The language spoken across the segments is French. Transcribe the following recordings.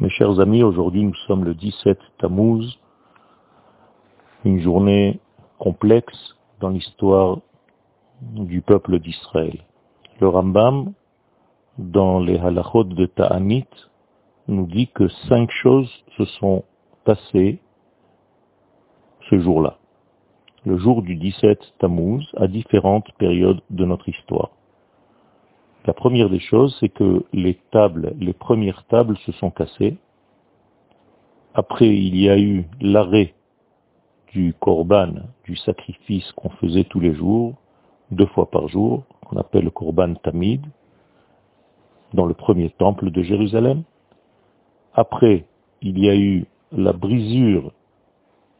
Mes chers amis, aujourd'hui nous sommes le 17 Tammuz, une journée complexe dans l'histoire du peuple d'Israël. Le Rambam, dans les halachot de Ta'anit, nous dit que cinq choses se sont passées ce jour-là, le jour du 17 Tammuz, à différentes périodes de notre histoire. La première des choses, c'est que les tables, les premières tables se sont cassées. Après, il y a eu l'arrêt du korban, du sacrifice qu'on faisait tous les jours, deux fois par jour, qu'on appelle le korban tamid, dans le premier temple de Jérusalem. Après, il y a eu la brisure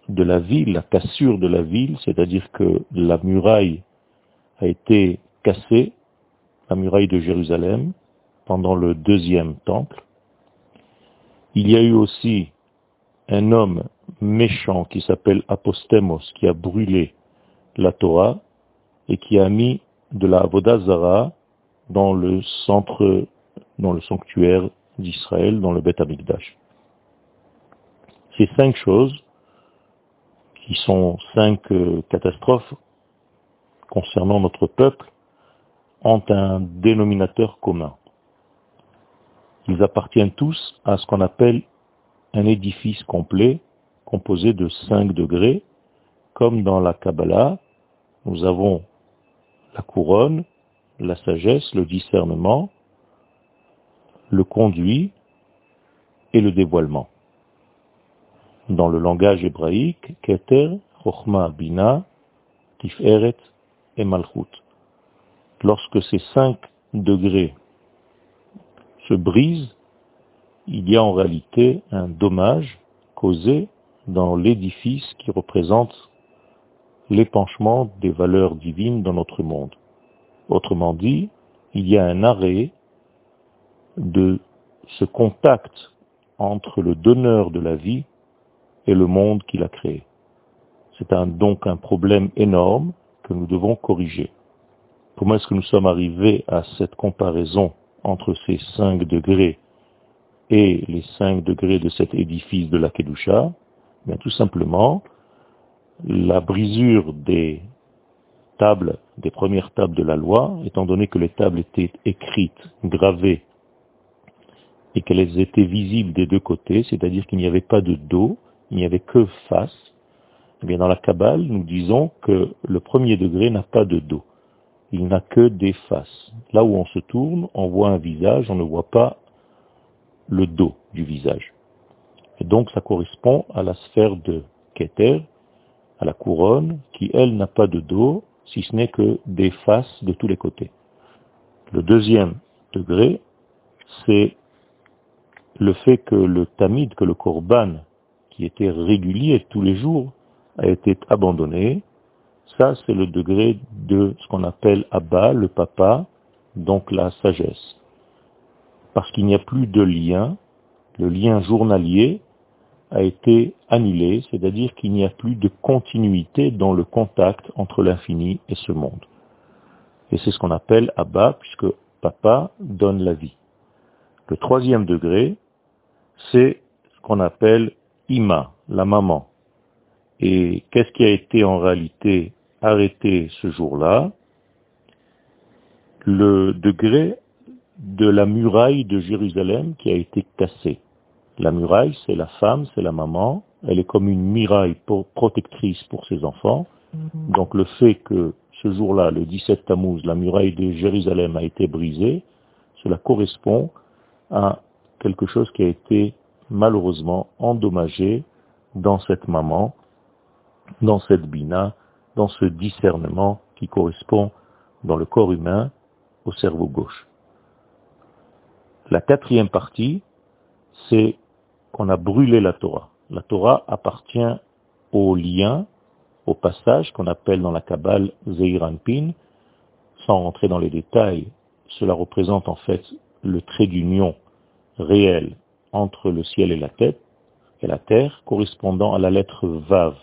de la ville, la cassure de la ville, c'est-à-dire que la muraille a été cassée la muraille de Jérusalem pendant le deuxième temple. Il y a eu aussi un homme méchant qui s'appelle Apostémos qui a brûlé la Torah et qui a mis de la Avodazara dans le centre, dans le sanctuaire d'Israël, dans le Beth Amikdash. Ces cinq choses, qui sont cinq euh, catastrophes concernant notre peuple, ont un dénominateur commun. Ils appartiennent tous à ce qu'on appelle un édifice complet composé de cinq degrés, comme dans la Kabbalah, nous avons la couronne, la sagesse, le discernement, le conduit et le dévoilement. Dans le langage hébraïque, Keter, Chochma, Bina, Tiferet et Malchut lorsque ces cinq degrés se brisent, il y a en réalité un dommage causé dans l'édifice qui représente l'épanchement des valeurs divines dans notre monde. Autrement dit, il y a un arrêt de ce contact entre le donneur de la vie et le monde qu'il a créé. C'est donc un problème énorme que nous devons corriger. Comment est-ce que nous sommes arrivés à cette comparaison entre ces cinq degrés et les cinq degrés de cet édifice de la Kedusha? Bien tout simplement, la brisure des tables, des premières tables de la loi, étant donné que les tables étaient écrites, gravées, et qu'elles étaient visibles des deux côtés, c'est-à-dire qu'il n'y avait pas de dos, il n'y avait que face, eh bien dans la Kabbale, nous disons que le premier degré n'a pas de dos il n'a que des faces. Là où on se tourne, on voit un visage, on ne voit pas le dos du visage. Et donc ça correspond à la sphère de Keter, à la couronne, qui elle n'a pas de dos, si ce n'est que des faces de tous les côtés. Le deuxième degré, c'est le fait que le tamid, que le korban, qui était régulier tous les jours, a été abandonné, ça, c'est le degré de ce qu'on appelle Abba, le papa, donc la sagesse. Parce qu'il n'y a plus de lien, le lien journalier a été annulé, c'est-à-dire qu'il n'y a plus de continuité dans le contact entre l'infini et ce monde. Et c'est ce qu'on appelle Abba, puisque papa donne la vie. Le troisième degré, c'est ce qu'on appelle Ima, la maman. Et qu'est-ce qui a été en réalité arrêté ce jour-là le degré de la muraille de Jérusalem qui a été cassée. La muraille, c'est la femme, c'est la maman, elle est comme une muraille protectrice pour ses enfants. Mhm. Donc le fait que ce jour-là, le 17 Tammuz, la muraille de Jérusalem a été brisée, cela correspond à quelque chose qui a été malheureusement endommagé dans cette maman, dans cette bina, dans ce discernement qui correspond dans le corps humain au cerveau gauche. La quatrième partie, c'est qu'on a brûlé la Torah. La Torah appartient au lien, au passage qu'on appelle dans la Kabbale Zeiranpin. Sans rentrer dans les détails, cela représente en fait le trait d'union réel entre le ciel et la tête et la terre, correspondant à la lettre Vav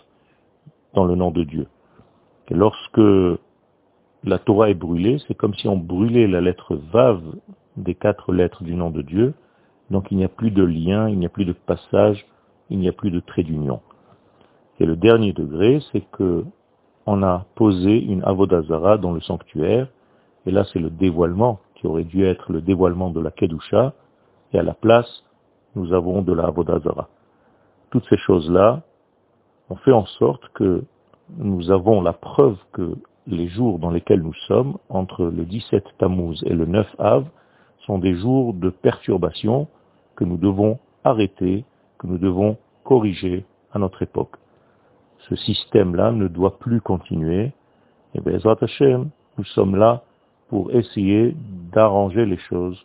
dans le nom de Dieu lorsque la Torah est brûlée, c'est comme si on brûlait la lettre Vav des quatre lettres du nom de Dieu, Donc il n'y a plus de lien, il n'y a plus de passage, il n'y a plus de trait d'union. Et le dernier degré, c'est que on a posé une avodazara dans le sanctuaire, et là c'est le dévoilement, qui aurait dû être le dévoilement de la Kedusha, et à la place, nous avons de la avodazara. Toutes ces choses-là ont fait en sorte que nous avons la preuve que les jours dans lesquels nous sommes, entre le 17 Tammuz et le 9 Av, sont des jours de perturbation que nous devons arrêter, que nous devons corriger à notre époque. Ce système-là ne doit plus continuer. Et bien, Hashem, nous sommes là pour essayer d'arranger les choses,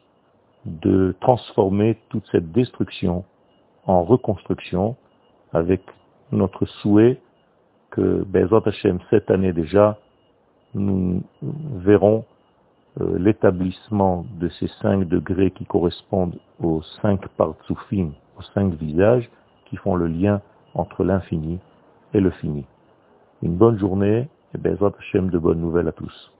de transformer toute cette destruction en reconstruction avec notre souhait que Hashem, cette année déjà, nous verrons euh, l'établissement de ces cinq degrés qui correspondent aux cinq partsoufim, aux cinq visages qui font le lien entre l'infini et le fini. Une bonne journée et Hashem de bonnes nouvelles à tous.